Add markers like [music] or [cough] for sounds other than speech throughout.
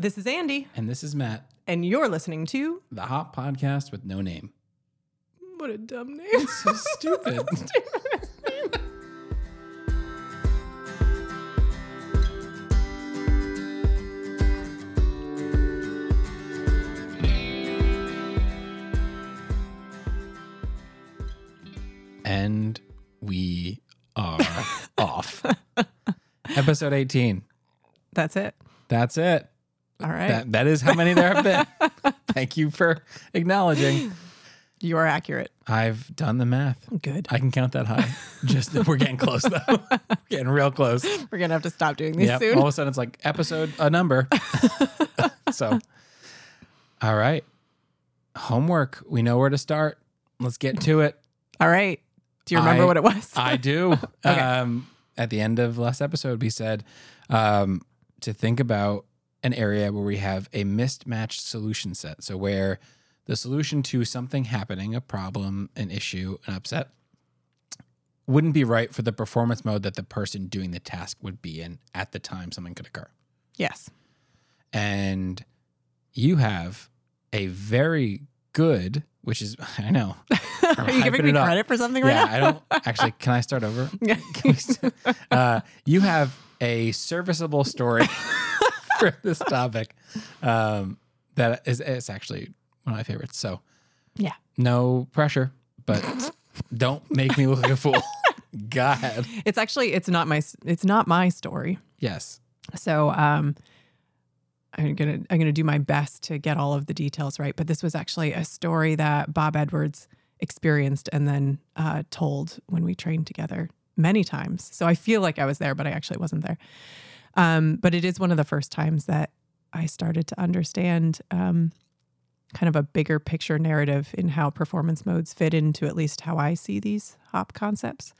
This is Andy, And this is Matt, and you're listening to the hop podcast with no name. What a Dumb Name. It's so stupid. [laughs] and we are [laughs] off. Episode 18. That's it. That's it. All right. That, that is how many there have been. [laughs] Thank you for acknowledging. you are accurate. I've done the math. Good. I can count that high. Just we're getting close though. [laughs] We're getting real close. We're going to have to stop doing these Yep. soon. All of a sudden it's like episode a number. [laughs] so all right. Homework. We know where to start. Let's get to it. All right. Do you remember I- what it was? I do. Okay. um, at the end of last episode, we said um, to think about an area where we have a mismatched solution set. So, where the solution to something happening, a problem, an issue, an upset, wouldn't be right for the performance mode that the person doing the task would be in at the time something could occur. yes. And you have a very good, which is, [laughs] I know. [laughs] Are you giving me credit for something right yeah, now? I don't actually. Can I start over? Yeah. [laughs] Uh, you have a serviceable story [laughs] for this topic um, that is it's actually one of my favorites. So Yeah. no pressure, but don't make me look like a fool. [laughs] God, It's actually it's not my it's not my story. yes, So um I'm gonna I'm gonna do my best to get all of the details right. But this was actually a story that Bob Edwards experienced and then uh, told when we trained together many times. So I feel like I was there, but I actually wasn't there. Um, but it is one of the first times that I started to understand um, kind of a bigger picture narrative in how performance modes fit into at least how I see these hop concepts.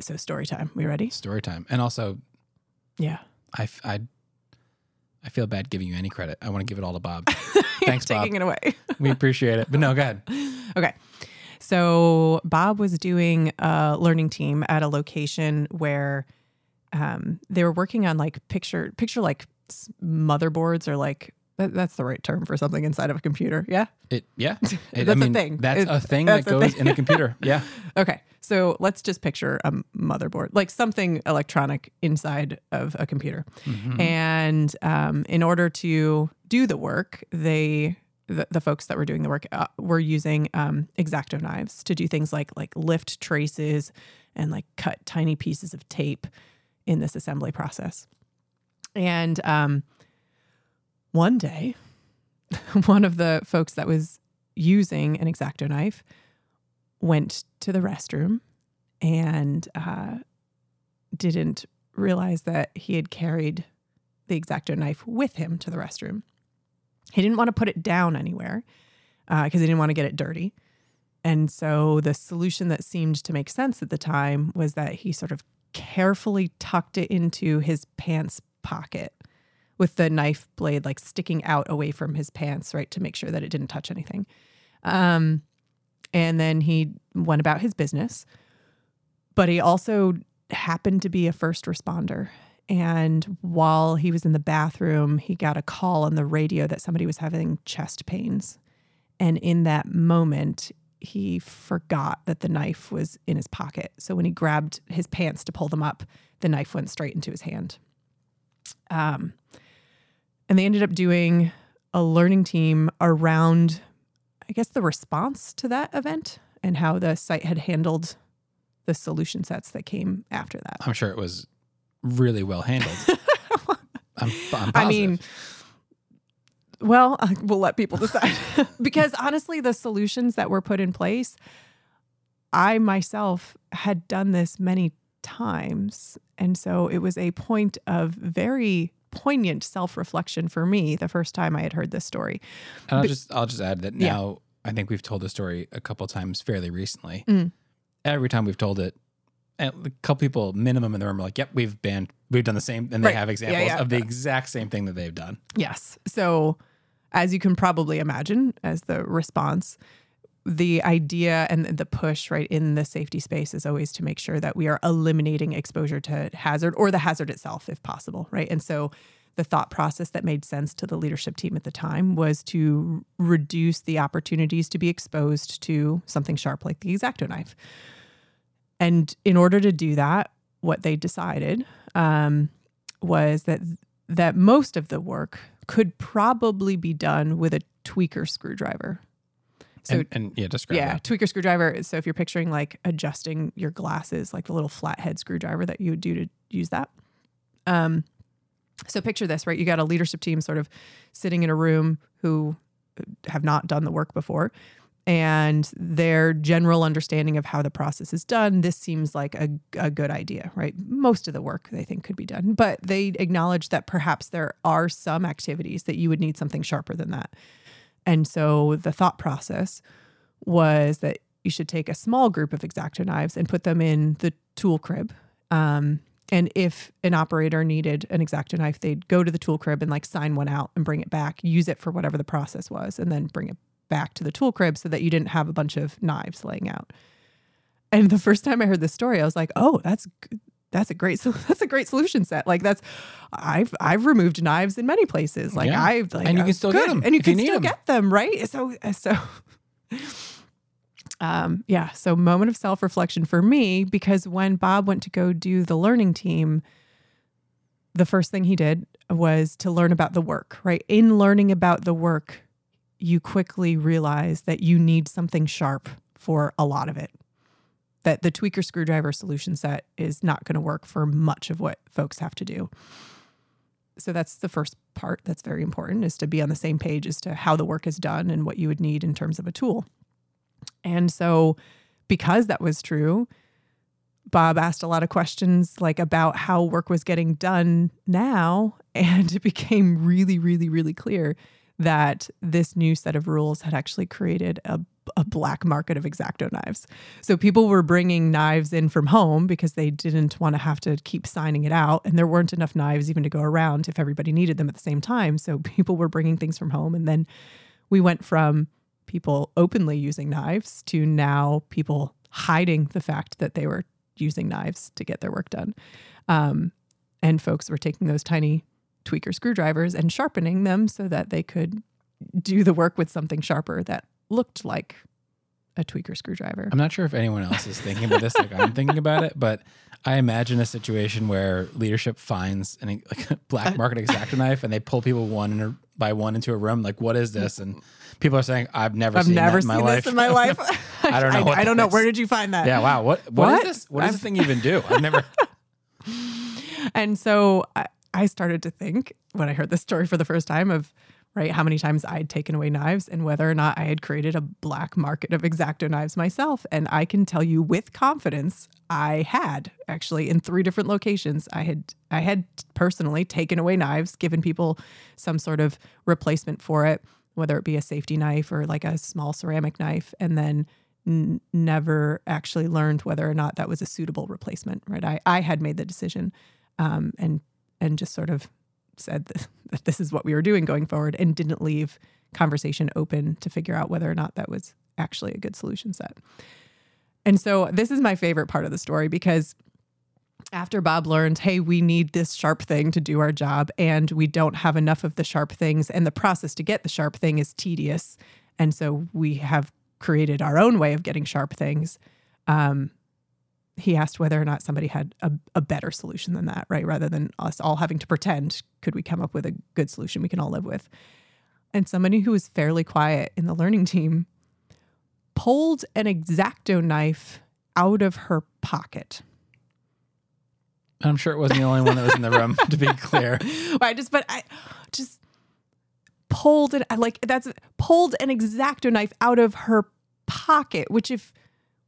So story time. We ready? story time, and also Yeah. I, I, I feel bad giving you any credit. I want to give it all to Bob. [laughs] Thanks, Bob. taking it away. We appreciate it, but no, go ahead. Okay. So Bob was doing a learning team at a location where um, they were working on like picture picture like motherboards or like that, that's the right term for something inside of a computer. Yeah. It yeah, [laughs] It- That's I a mean, thing. That's It- a thing that's that a goes thing. in a computer. [laughs] Yeah. Okay. So let's just picture a motherboard, like something electronic inside of a computer. Mhm. And um, in order to do the work, they the, the folks that were doing the work uh, were using um, exacto knives to do things like like lift traces and like cut tiny pieces of tape in this assembly process. And um, one day, [laughs] one of the folks that was using an exacto knife went to the restroom and uh, didn't realize that he had carried the exacto knife with him to the restroom. He didn't want to put it down anywhere because he didn't want to get it dirty. And so the solution that seemed to make sense at the time was that he sort of carefully tucked it into his pants pocket with the knife blade like sticking out away from his pants, right, to make sure that it didn't touch anything. Um, and then he went about his business. But he also happened to be a first responder. And while he was in the bathroom, he got a call on the radio that somebody was having chest pains. And in that moment, he forgot that the knife was in his pocket. So when he grabbed his pants to pull them up, the knife went straight into his hand. Um, and they ended up doing a learning team around, I guess, the response to that event and how the site had handled the solution sets that came after that. I'm sure it was really well handled. [laughs] I'm, I'm I mean. Well, I- we'll let people decide [laughs] because honestly, the solutions that were put in place, I myself had done this many times. And so it was a point of very poignant self reflection for me the first time I had heard this story. And I'll but- just I'll just add that Yeah. now I think we've told the story a couple times fairly recently. Mm. Every time we've told it, a couple people minimum in the room are like, "Yep, we've been we've done the same," and they Right. have Yeah, examples yeah. of the exact same thing that they've done. Yes. So, as you can probably imagine, as the response, the idea and the push right in the safety space is always to make sure that we are eliminating exposure to hazard or the hazard itself if possible, right? And so the thought process that made sense to the leadership team at the time was to reduce the opportunities to be exposed to something sharp like the exacto knife. And in order to do that, what they decided um, was that that most of the work could probably be done with a tweaker screwdriver. So and, and yeah, describe yeah, that. tweaker screwdriver. So if you're picturing like adjusting your glasses, like the little flathead screwdriver that you would do to use that. Um, so picture this, right? You got a leadership team sort of sitting in a room who have not done the work before and their general understanding of how the process is done, this seems like a, a good idea, right? Most of the work they think could be done, but they acknowledge that perhaps there are some activities that you would need something sharper than that. And so the thought process was that you should take a small group of exacto knives and put them in the tool crib. Um, and if an operator needed an exacto knife, they'd go to the tool crib and like sign one out and bring it back, use it for whatever the process was, and then bring it back to the tool crib so that you didn't have a bunch of knives laying out. And the first time I heard this story, I was like, "Oh, that's that's a great [laughs] that's a great solution set. Like that's I've I've removed knives in many places. Like Yeah. I've like And you uh, can still good. get 'em and you you can need still 'em. get them, right? So so [laughs] um yeah, so moment of self-reflection for me because when Bob went to go do the learning team, the first thing he did was to learn about the work, right? In learning about the work, you quickly realize that you need something sharp for a lot of it. That the tweaker screwdriver solution set is not going to work for much of what folks have to do. So that's the first part that's very important is to be on the same page as to how the work is done and what you would need in terms of a tool. And so because that was true, Bob asked a lot of questions like about how work was getting done now [laughs] and it became really really really clear that this new set of rules had actually created a, a black market of exacto knives. So people were bringing knives in from home because they didn't want to have to keep signing it out. And there weren't enough knives even to go around if everybody needed them at the same time. So [laughs] people were bringing things from home. And then we went from people openly using knives to now people hiding the fact that they were using knives to get their work done. Um, and folks were taking those tiny tweaker screwdrivers and sharpening them so that they could do the work with something sharper that looked like a tweaker screwdriver. I'm not sure if anyone else is thinking about this like I'm thinking about it, but I imagine a situation where leadership finds an [laughs] like a black market exacto knife and they pull people one in a, by one into a room. Like, what is this? And people are saying, "I've never seen this. I've seen never that in my seen life." this in my life. [laughs] [laughs] I don't know I, what I don't know. is. Where did you find that? yeah, wow. What what is What? this? What does this thing even do? I've never. And so I, I started to think when I heard this story for the first time of right how many times I'd taken away knives and whether or not I had created a black market of exacto knives myself. And I can tell you with confidence, I had actually in three different locations. I had I had personally taken away knives, given people some sort of replacement for it, whether it be a safety knife or like a small ceramic knife, and then n- never actually learned whether or not that was a suitable replacement. Right? I I had made the decision, um, and and just sort of said [laughs] that, this is what we were doing going forward, and didn't leave conversation open to figure out whether or not that was actually a good solution set. And so this is my favorite part of the story because after Bob learned, hey, we need this sharp thing to do our job, and we don't have enough of the sharp things, and the process to get the sharp thing is tedious. And so we have created our own way of getting sharp things. Um, he asked whether or not somebody had a, a better solution than that, right? Rather than us all having to pretend, could we come up with a good solution we can all live with? And somebody who was fairly quiet in the learning team pulled an exacto knife out of her pocket. I'm sure it wasn't the only one that was in the room. To be [laughs] clear, I just, but I just pulled it like that's pulled an exacto knife out of her pocket, which, if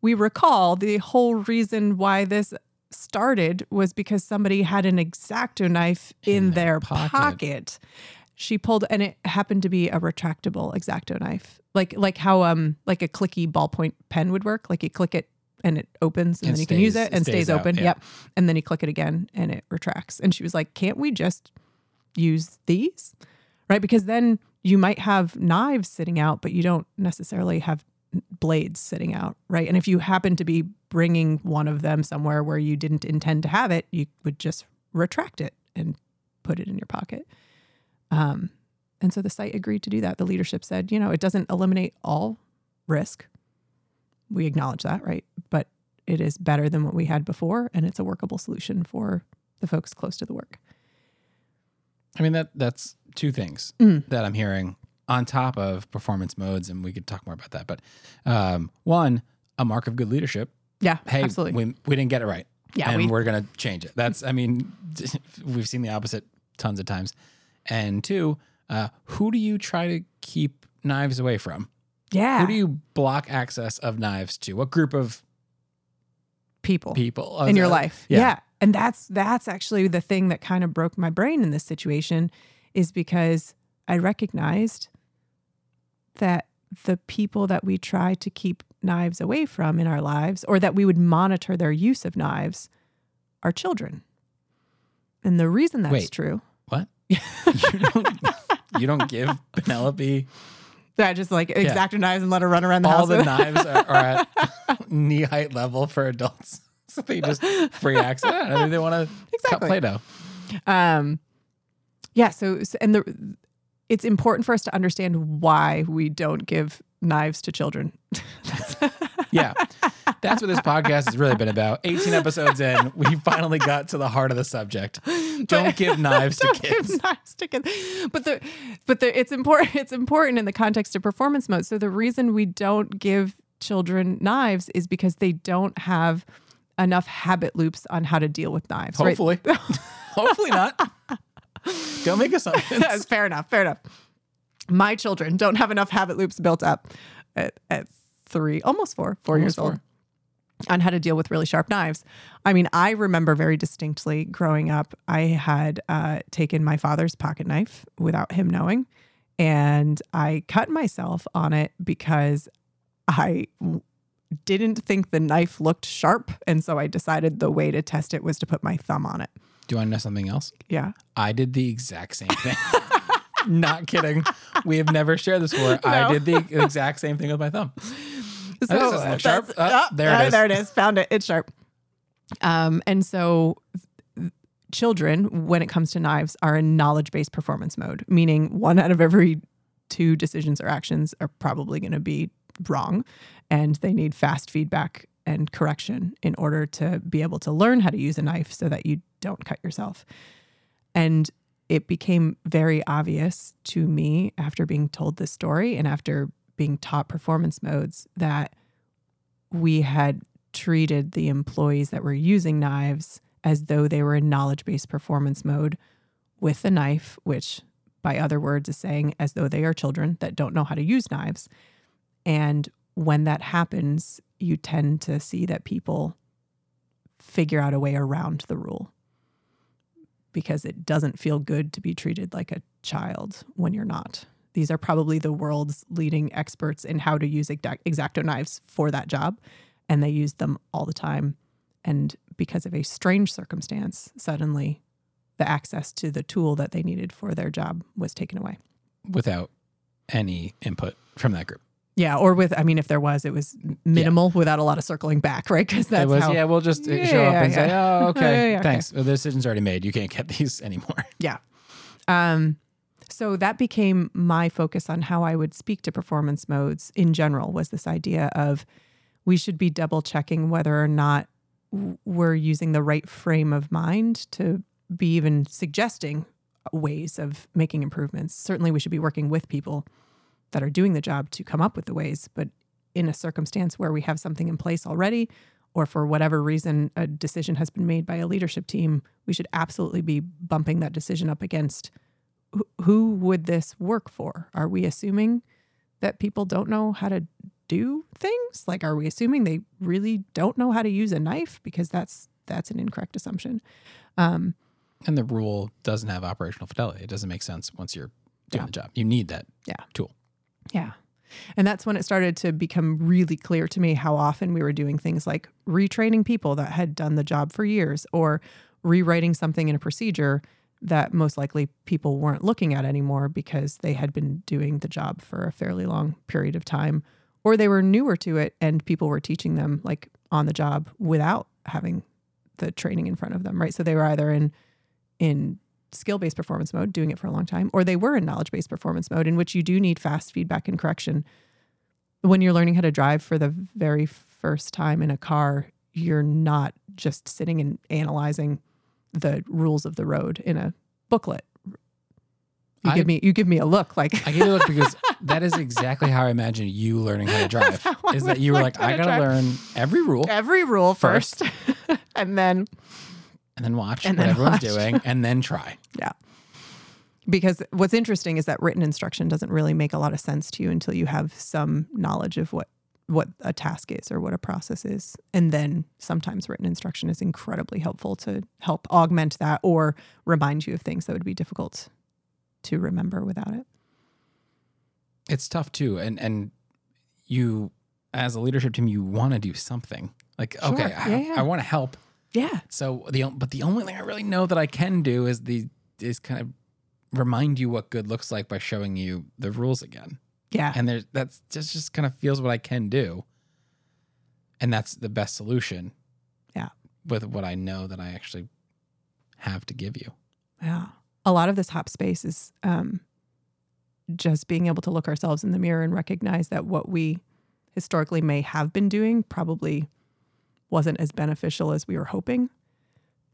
we recall, the whole reason why this started was because somebody had an exacto knife in, In their pocket. pocket. She pulled, and it happened to be a retractable exacto knife, like like how um like a clicky ballpoint pen would work. Like you click it and it opens, and, And then you can use it and stays stays, out, open. yeah. Yep, and then you click it again and it retracts. And she was like, "Can't we just use these?" Right? Because then you might have knives sitting out, but you don't necessarily have blades sitting out, right? And if you happen to be bringing one of them somewhere where you didn't intend to have it, you would just retract it and put it in your pocket. Um, and so the site agreed to do that. The leadership said, you know, it doesn't eliminate all risk. We acknowledge that, right? But it is better than what we had before, and it's a workable solution for the folks close to the work. I mean that that's two things Mm. that I'm hearing on top of performance modes, and we could talk more about that. But um, one, a mark of good leadership. Yeah, Hey, absolutely. we we didn't get it right. Yeah, and we- are gonna change it. That's I mean, [laughs] we've seen the opposite tons of times. And two, uh, who do you try to keep knives away from? yeah, Who do you block access of knives to? What group of people people in your Uh, life. yeah. Yeah. And that's that's actually the thing that kind of broke my brain in this situation is because I recognized that the people that we try to keep knives away from in our lives or that we would monitor their use of knives are children. And the reason that's Wait. true, What? [laughs] you don't you don't give Penelope that just like exacto knives and let her run around the all house. the with- knives are, are at [laughs] knee height level for adults. [laughs] So they just free access. I mean, they want to cut Exactly. Play-Doh. Um, yeah. So, so- and the it's important for us to understand why we don't give knives to children. [laughs] Yeah, that's what this podcast has really been about. 18 episodes in, we finally got to the heart of the subject. Don't give knives to [laughs] Don't give kids. knives to kids. But the but the it's important. [laughs] It's important in the context of performance mode. So the reason we don't give children knives is because they don't have enough habit loops on how to deal with knives. right? Hopefully, hopefully not. [laughs] Don't make assumptions. [laughs] That's fair enough. Fair enough. My children don't have enough habit loops built up at, at three, almost four, four years Almost old, on how to deal with really sharp knives. I mean, I remember very distinctly growing up, I had uh, taken my father's pocket knife without him knowing, and I cut myself on it because I didn't think the knife looked sharp. And so I decided the way to test it was to put my thumb on it. Do you want to know something else? Yeah. I did the exact same thing. [laughs] Not kidding. We have never shared this before. I did the exact same thing with my thumb. [laughs] So doesn't look sharp. that's- Ah, ah, there it ah. There it is. Found it. It's sharp. Um, and so children, when it comes to knives, are in knowledge-based performance mode, meaning one out of every two decisions or actions are probably going to be wrong, and they need fast feedback and correction in order to be able to learn how to use a knife so that you don't cut yourself. And it became very obvious to me after being told this story and after being taught performance modes that we had treated the employees that were using knives as though they were in knowledge based performance mode with the knife, which by other words is saying as though they are children that don't know how to use knives. And when that happens, you tend to see that people figure out a way around the rule because it doesn't feel good to be treated like a child when you're not. These are probably the world's leading experts in how to use exact- exacto knives for that job, and they use them all the time. And because of a strange circumstance, suddenly the access to the tool that they needed for their job was taken away. without any input from that group. Yeah, or with I mean, if there was, it was minimal without a lot of circling back, [laughs] right? Because that's was, how. yeah, we'll just uh, Yeah, show up yeah, and say, oh, [laughs] okay, Yeah, yeah, okay. thanks. Well, the decision's already made. You can't get [laughs] these anymore. Yeah. Um, so that became my focus on how I would speak to performance modes in general was this idea of we should be double checking whether or not we're using the right frame of mind to be even suggesting ways of making improvements. Certainly we should be working with people that are doing the job to come up with the ways, but in a circumstance where we have something in place already or for whatever reason a decision has been made by a leadership team, we should absolutely be bumping that decision up against who, would this work for? Are we assuming that people don't know how to do things? Like are we assuming they really don't know how to use a knife because that's that's an incorrect assumption. Um, And the rule doesn't have operational fidelity. It doesn't make sense once you're doing Yeah. the job. You need that Yeah. tool. Yeah. And that's when it started to become really clear to me how often we were doing things like retraining people that had done the job for years or rewriting something in a procedure that most likely people weren't looking at anymore because they had been doing the job for a fairly long period of time or they were newer to it and people were teaching them like on the job without having the training in front of them right so they were either in in skill based performance mode, doing it for a long time, or they were in knowledge based performance mode, in which you do need fast feedback and correction. When you're learning how to drive for the very first time in a car, you're not just sitting and analyzing the rules of the road in a booklet. You I- give me you give me a look like I give you a look because [laughs] that is exactly how I imagine you learning how to drive. Is that you were like I gotta drive." learn every rule every rule first, [laughs] and then and then watch And what then everyone's watch. doing and then try. [laughs] Yeah. Because what's interesting is that written instruction doesn't really make a lot of sense to you until you have some knowledge of what what a task is or what a process is. And then sometimes written instruction is incredibly helpful to help augment that or remind you of things that would be difficult to remember without it. It's tough too. And and you as a leadership team, you want to do something. Like, Sure. okay, Yeah, I, yeah. I want to help. Yeah. So the but the only thing I really know that I can do is the is kind of remind you what good looks like by showing you the rules again. Yeah. And there's that's just just kind of feels what I can do. And that's the best solution. Yeah. With what I know that I actually have to give you. Yeah. A lot of this hop space is um, just being able to look ourselves in the mirror and recognize that what we historically may have been doing probably wasn't as beneficial as we were hoping.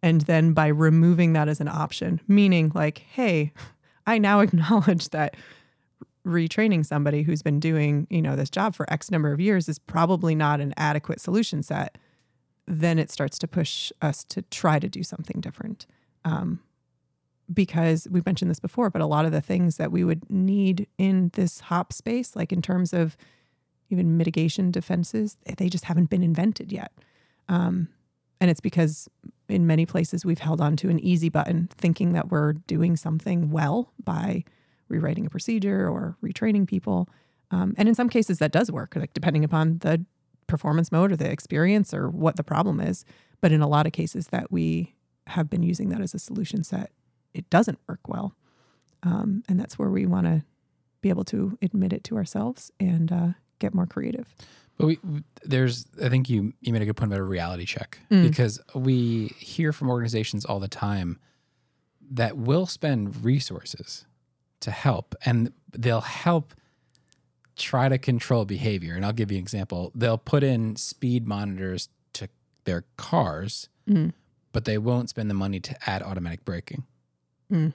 And then by removing that as an option, meaning like, hey, [laughs] I now [laughs] acknowledge that retraining somebody who's been doing, you know, this job for X number of years is probably not an adequate solution set, then it starts to push us to try to do something different. Um, because we've mentioned this before, but a lot of the things that we would need in this hop space, like in terms of even mitigation defenses, they just haven't been invented yet. Um, and it's because in many places we've held on to an easy button, thinking that we're doing something well by rewriting a procedure or retraining people. Um, and in some cases, that does work, like depending upon the performance mode or the experience or what the problem is. But in a lot of cases that we have been using that as a solution set, it doesn't work well. Um, and that's where we want to be able to admit it to ourselves and uh, get more creative. But we, there's, I think you you made a good point about a reality check Mm. because we hear from organizations all the time that will spend resources to help, and they'll help try to control behavior. And I'll give you an example. They'll put in speed monitors to their cars, Mm. but they won't spend the money to add automatic braking. Mm.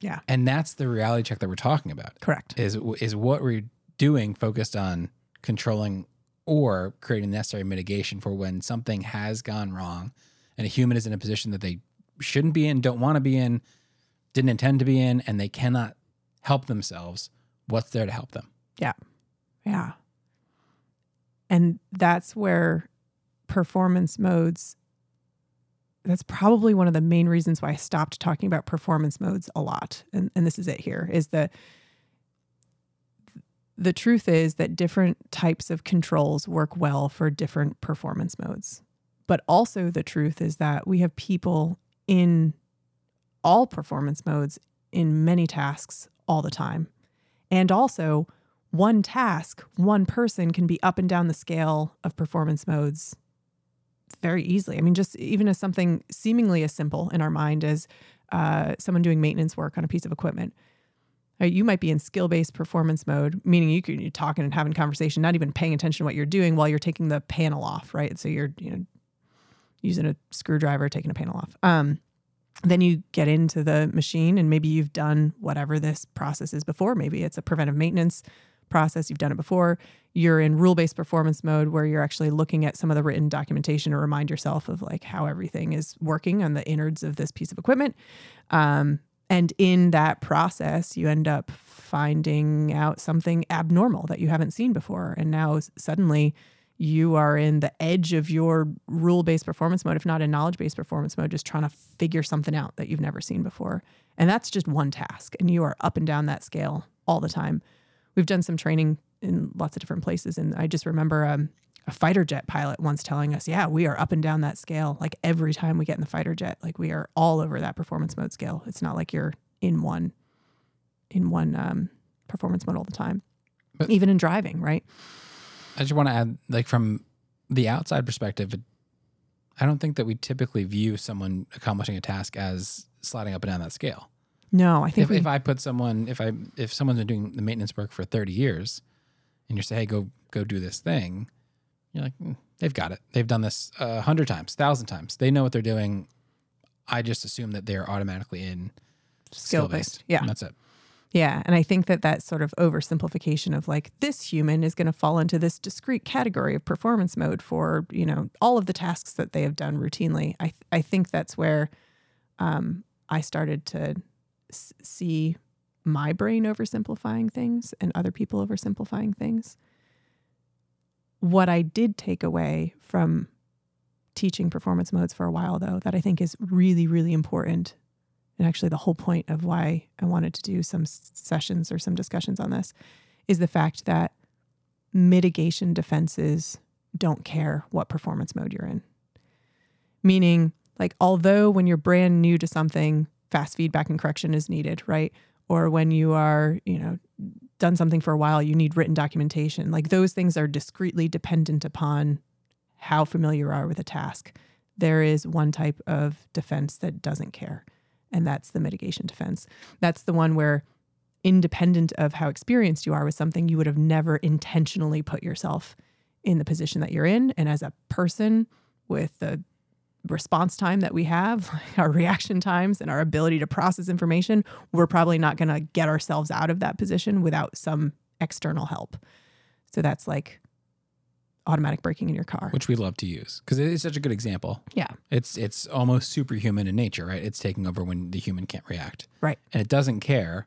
Yeah. and that's the reality check that we're talking about Correct. is is what we're doing focused on controlling or creating the necessary mitigation for when something has gone wrong and a human is in a position that they shouldn't be in, don't want to be in, didn't intend to be in, and they cannot help themselves. What's there to help them? Yeah. Yeah. And that's where performance modes, that's probably one of the main reasons why I stopped talking about performance modes a lot. And, and this is it here is that the truth is that different types of controls work well for different performance modes. But also, the truth is that we have people in all performance modes in many tasks all the time. And also, one task, one person can be up and down the scale of performance modes very easily. I mean, just even as something seemingly as simple in our mind as uh, someone doing maintenance work on a piece of equipment. Right, you might be in skill-based performance mode, meaning you could you're talking and having conversation, not even paying attention to what you're doing while you're taking the panel off, right? So you're you know using a screwdriver, taking a panel off. Um, then you get into the machine, and maybe you've done whatever this process is before. Maybe it's a preventive maintenance process. You've done it before. You're in rule based performance mode where you're actually looking at some of the written documentation to remind yourself of like how everything is working on the innards of this piece of equipment. Um, and in that process, you end up finding out something abnormal that you haven't seen before. And now suddenly you are in the edge of your rule based performance mode, if not in knowledge based performance mode, just trying to figure something out that you've never seen before. And that's just one task. And you are up and down that scale all the time. We've done some training in lots of different places. And I just remember um, a fighter jet pilot once telling us, yeah, we are up and down that scale. Like every time we get in the fighter jet, like we are all over that performance mode scale. It's not like you're in one in one um, performance mode all the time. But- Even in driving, right? I just want to add, like from the outside perspective, I don't think that we typically view someone accomplishing a task as sliding up and down that scale. No, I think If, we, if I put someone, if I if someone's been doing the maintenance work for 30 years, and you say, hey, go go do this thing, you're like, "Mm, they've got it. They've done this a hundred times, thousand times. They know what they're doing. I just assume that they're automatically in skill based. Yeah. And that's it. Yeah. And I think that that sort of oversimplification of like this human is going to fall into this discrete category of performance mode for, you know, all of the tasks that they have done routinely. I, I think that's where um, I started to s- see my brain oversimplifying things and other people oversimplifying things. What I did take away from teaching performance modes for a while, though, that I think is really, really important and actually the whole point of why I wanted to do some sessions or some discussions on this is the fact that mitigation defenses don't care what performance mode you're in. Meaning, like, although when you're brand new to something, fast feedback and correction is needed, right? Or when you are, you know, done something for a while, you need written documentation. Like, those things are discreetly dependent upon how familiar you are with a task. There is one type of defense that doesn't care and that's the mitigation defense. That's the one where, independent of how experienced you are with something, you would have never intentionally put yourself in the position that you're in. And as a person with the response time that we have, [laughs] our reaction times, and our ability to process information, we're probably not going to get ourselves out of that position without some external help. So that's like automatic braking in your car. which we love to use because it's such a good example. Yeah. It's it's almost superhuman in nature, right? It's taking over when the human can't react. Right. And it doesn't care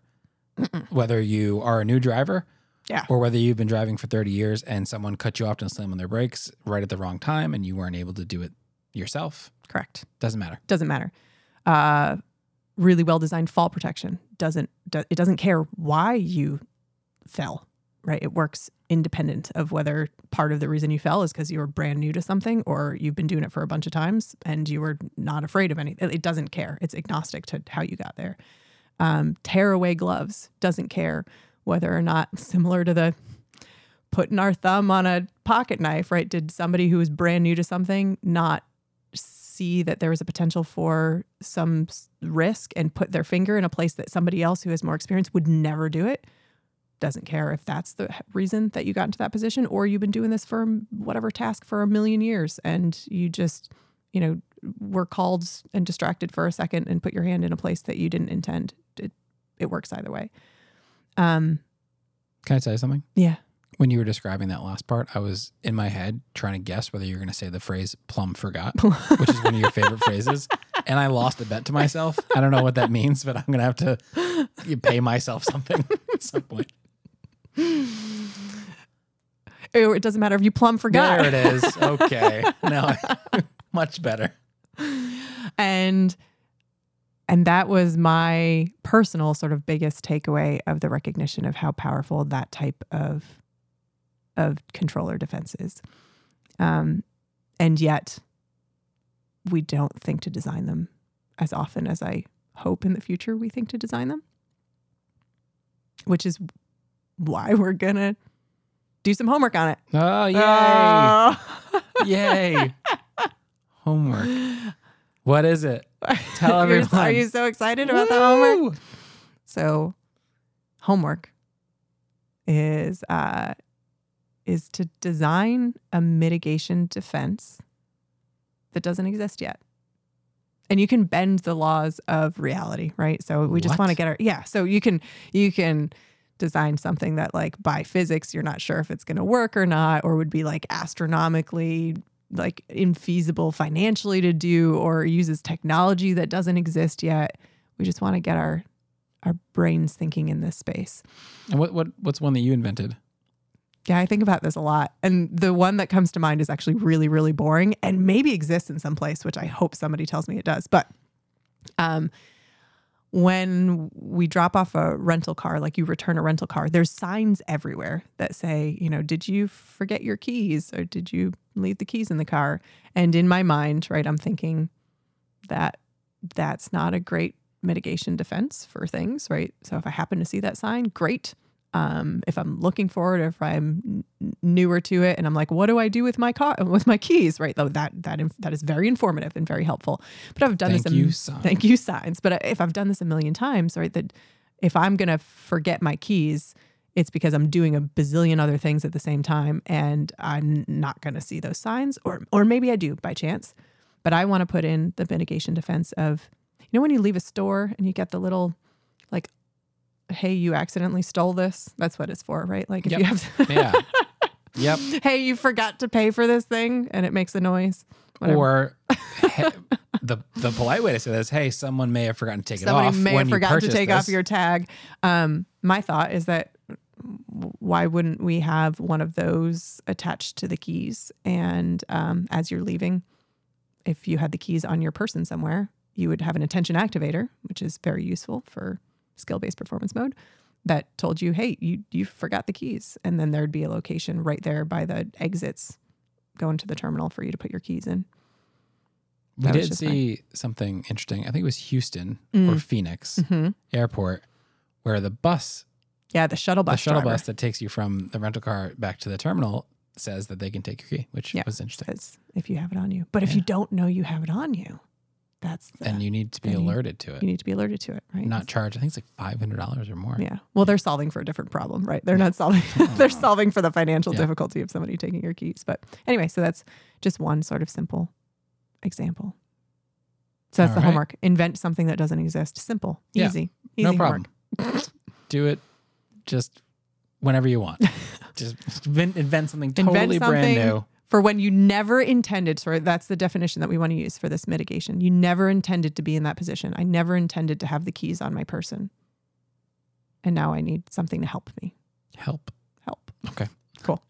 whether you are a new driver Yeah. or whether you've been driving for 30 years and someone cut you off and slam on their brakes right at the wrong time and you weren't able to do it yourself. Correct. Doesn't matter. doesn't matter. Uh, really well designed fall protection doesn't do, it doesn't care why you fell. Right, it works independent of whether part of the reason you fell is because you were brand new to something or you've been doing it for a bunch of times and you were not afraid of anything. It doesn't care. It's agnostic to how you got there. Um, tearaway gloves doesn't care whether or not [laughs] similar to the putting our thumb on a pocket knife. Right? Did somebody who was brand new to something not see that there was a potential for some risk and put their finger in a place that somebody else who has more experience would never do it. Doesn't care if that's the reason that you got into that position or you've been doing this for whatever task for a million years and you just you know were called and distracted for a second and put your hand in a place that you didn't intend. It, it works either way. Um Can I you something? yeah When you were describing that last part, I was in my head trying to guess whether you're going to say the phrase plum forgot, which is one of your favorite phrases. And I lost a bet to myself. I don't know what that means, but I'm going to have to pay myself something [laughs] at some point. or it doesn't matter if you plumb forgot There it is. Okay. Now, [laughs] much better. and and that was my personal sort of biggest takeaway of the recognition of how powerful that type of of controller defense is um, and yet we don't think to design them as often as i hope in the future we think to design them which is why [laughs] we're gonna do some homework on it Oh, yay. Oh. [laughs] Yay. Homework. What is it? Tell You're- Are you so excited about the homework? So, homework is uh, is to design a mitigation defense that doesn't exist yet. And you can bend the laws of reality, right? So we just want to get our yeah. So you can you can design something that like by physics you're not sure if it's going to work or not, or would be like astronomically like infeasible financially to do, or uses technology that doesn't exist yet. We just want to get our our brains thinking in this space. And what, what what's one that you invented? Yeah, I think about this a lot. And the one that comes to mind is actually really, really boring and maybe exists in some place, which I hope somebody tells me it does. But um, when we drop off a rental car, like you return a rental car, there's signs everywhere that say, you know, did you forget your keys or did you leave the keys in the car? And in my mind, right, I'm thinking that that's not a great mitigation defense for things, right? So if I happen to see that sign, great. Um, if I'm looking forward, or if I'm n- newer to it, and I'm like, what do I do with my car with my keys? Right, though that that inf- that is very informative and very helpful. But I've done Thank this. a you, signs. Thank you, signs. But if I've done this a million times, right, that if I'm gonna forget my keys, it's because I'm doing a bazillion other things at the same time, and I'm not gonna see those signs, or or maybe I do by chance. But I want to put in the mitigation defense of, you know, when you leave a store and you get the little, like, hey, you accidentally stole this. That's what it's for, right? Like if you have, [laughs] Yeah. yep. hey, you forgot to pay for this thing, and it makes a noise. Whatever. Or he- the the polite way to say this, hey, someone may have forgotten to take somebody it off. may when have you forgotten to take off your tag. Um, my thought is that why wouldn't we have one of those attached to the keys? And um, as you're leaving, if you had the keys on your person somewhere, you would have an attention activator, which is very useful for skill based performance mode. That told you, hey, you you forgot the keys, and then there'd be a location right there by the exits going to the terminal for you to put your keys in. We That did see something interesting. I think it was Houston Mm. or Phoenix hmm Airport, where the bus, Yeah, the shuttle bus. the shuttle driver bus that takes you from the rental car back to the terminal, says that they can take your key, which Yeah. was interesting. says if you have it on you. But if you don't know you have it on you, that's the, and you need to be alerted to it, you need to be alerted to it, right? not charged. I think it's like five hundred dollars or more. yeah. Well, they're solving for a different problem, right? They're not solving. [laughs] they're [laughs] solving for the financial Yeah. difficulty of somebody taking your keys. But anyway, so that's just one sort of simple example. So that's All the right. homework. Invent something that doesn't exist. Simple, Yeah. easy, easy no problem. Do it just whenever you want. [laughs] just invent, invent something totally Invent brand new. For when you never intended, sorry, that's the definition that we want to use for this mitigation. You never intended to be in that position. I never intended to have the keys on my person, and now I need something to help me. Help. Help. Okay. Cool.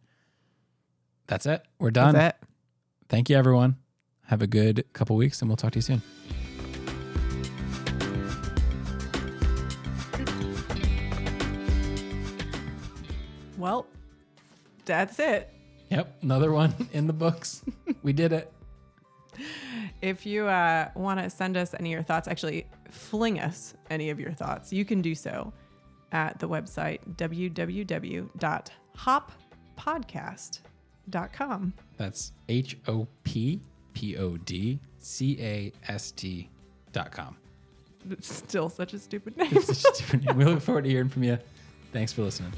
That's it. We're done. That's it. Thank you, everyone. Have a good couple weeks, and we'll talk to you soon. Well, that's it. Yep, another one [laughs] in the books. we did it. If you uh, want to send us any of your thoughts, actually fling us any of your thoughts, you can do so at the website www.hoppodcast.com. That's H O P P O D C A S T dot com. It's still such a stupid [laughs] name. It's such a stupid name. We look forward to hearing from you. Thanks for listening.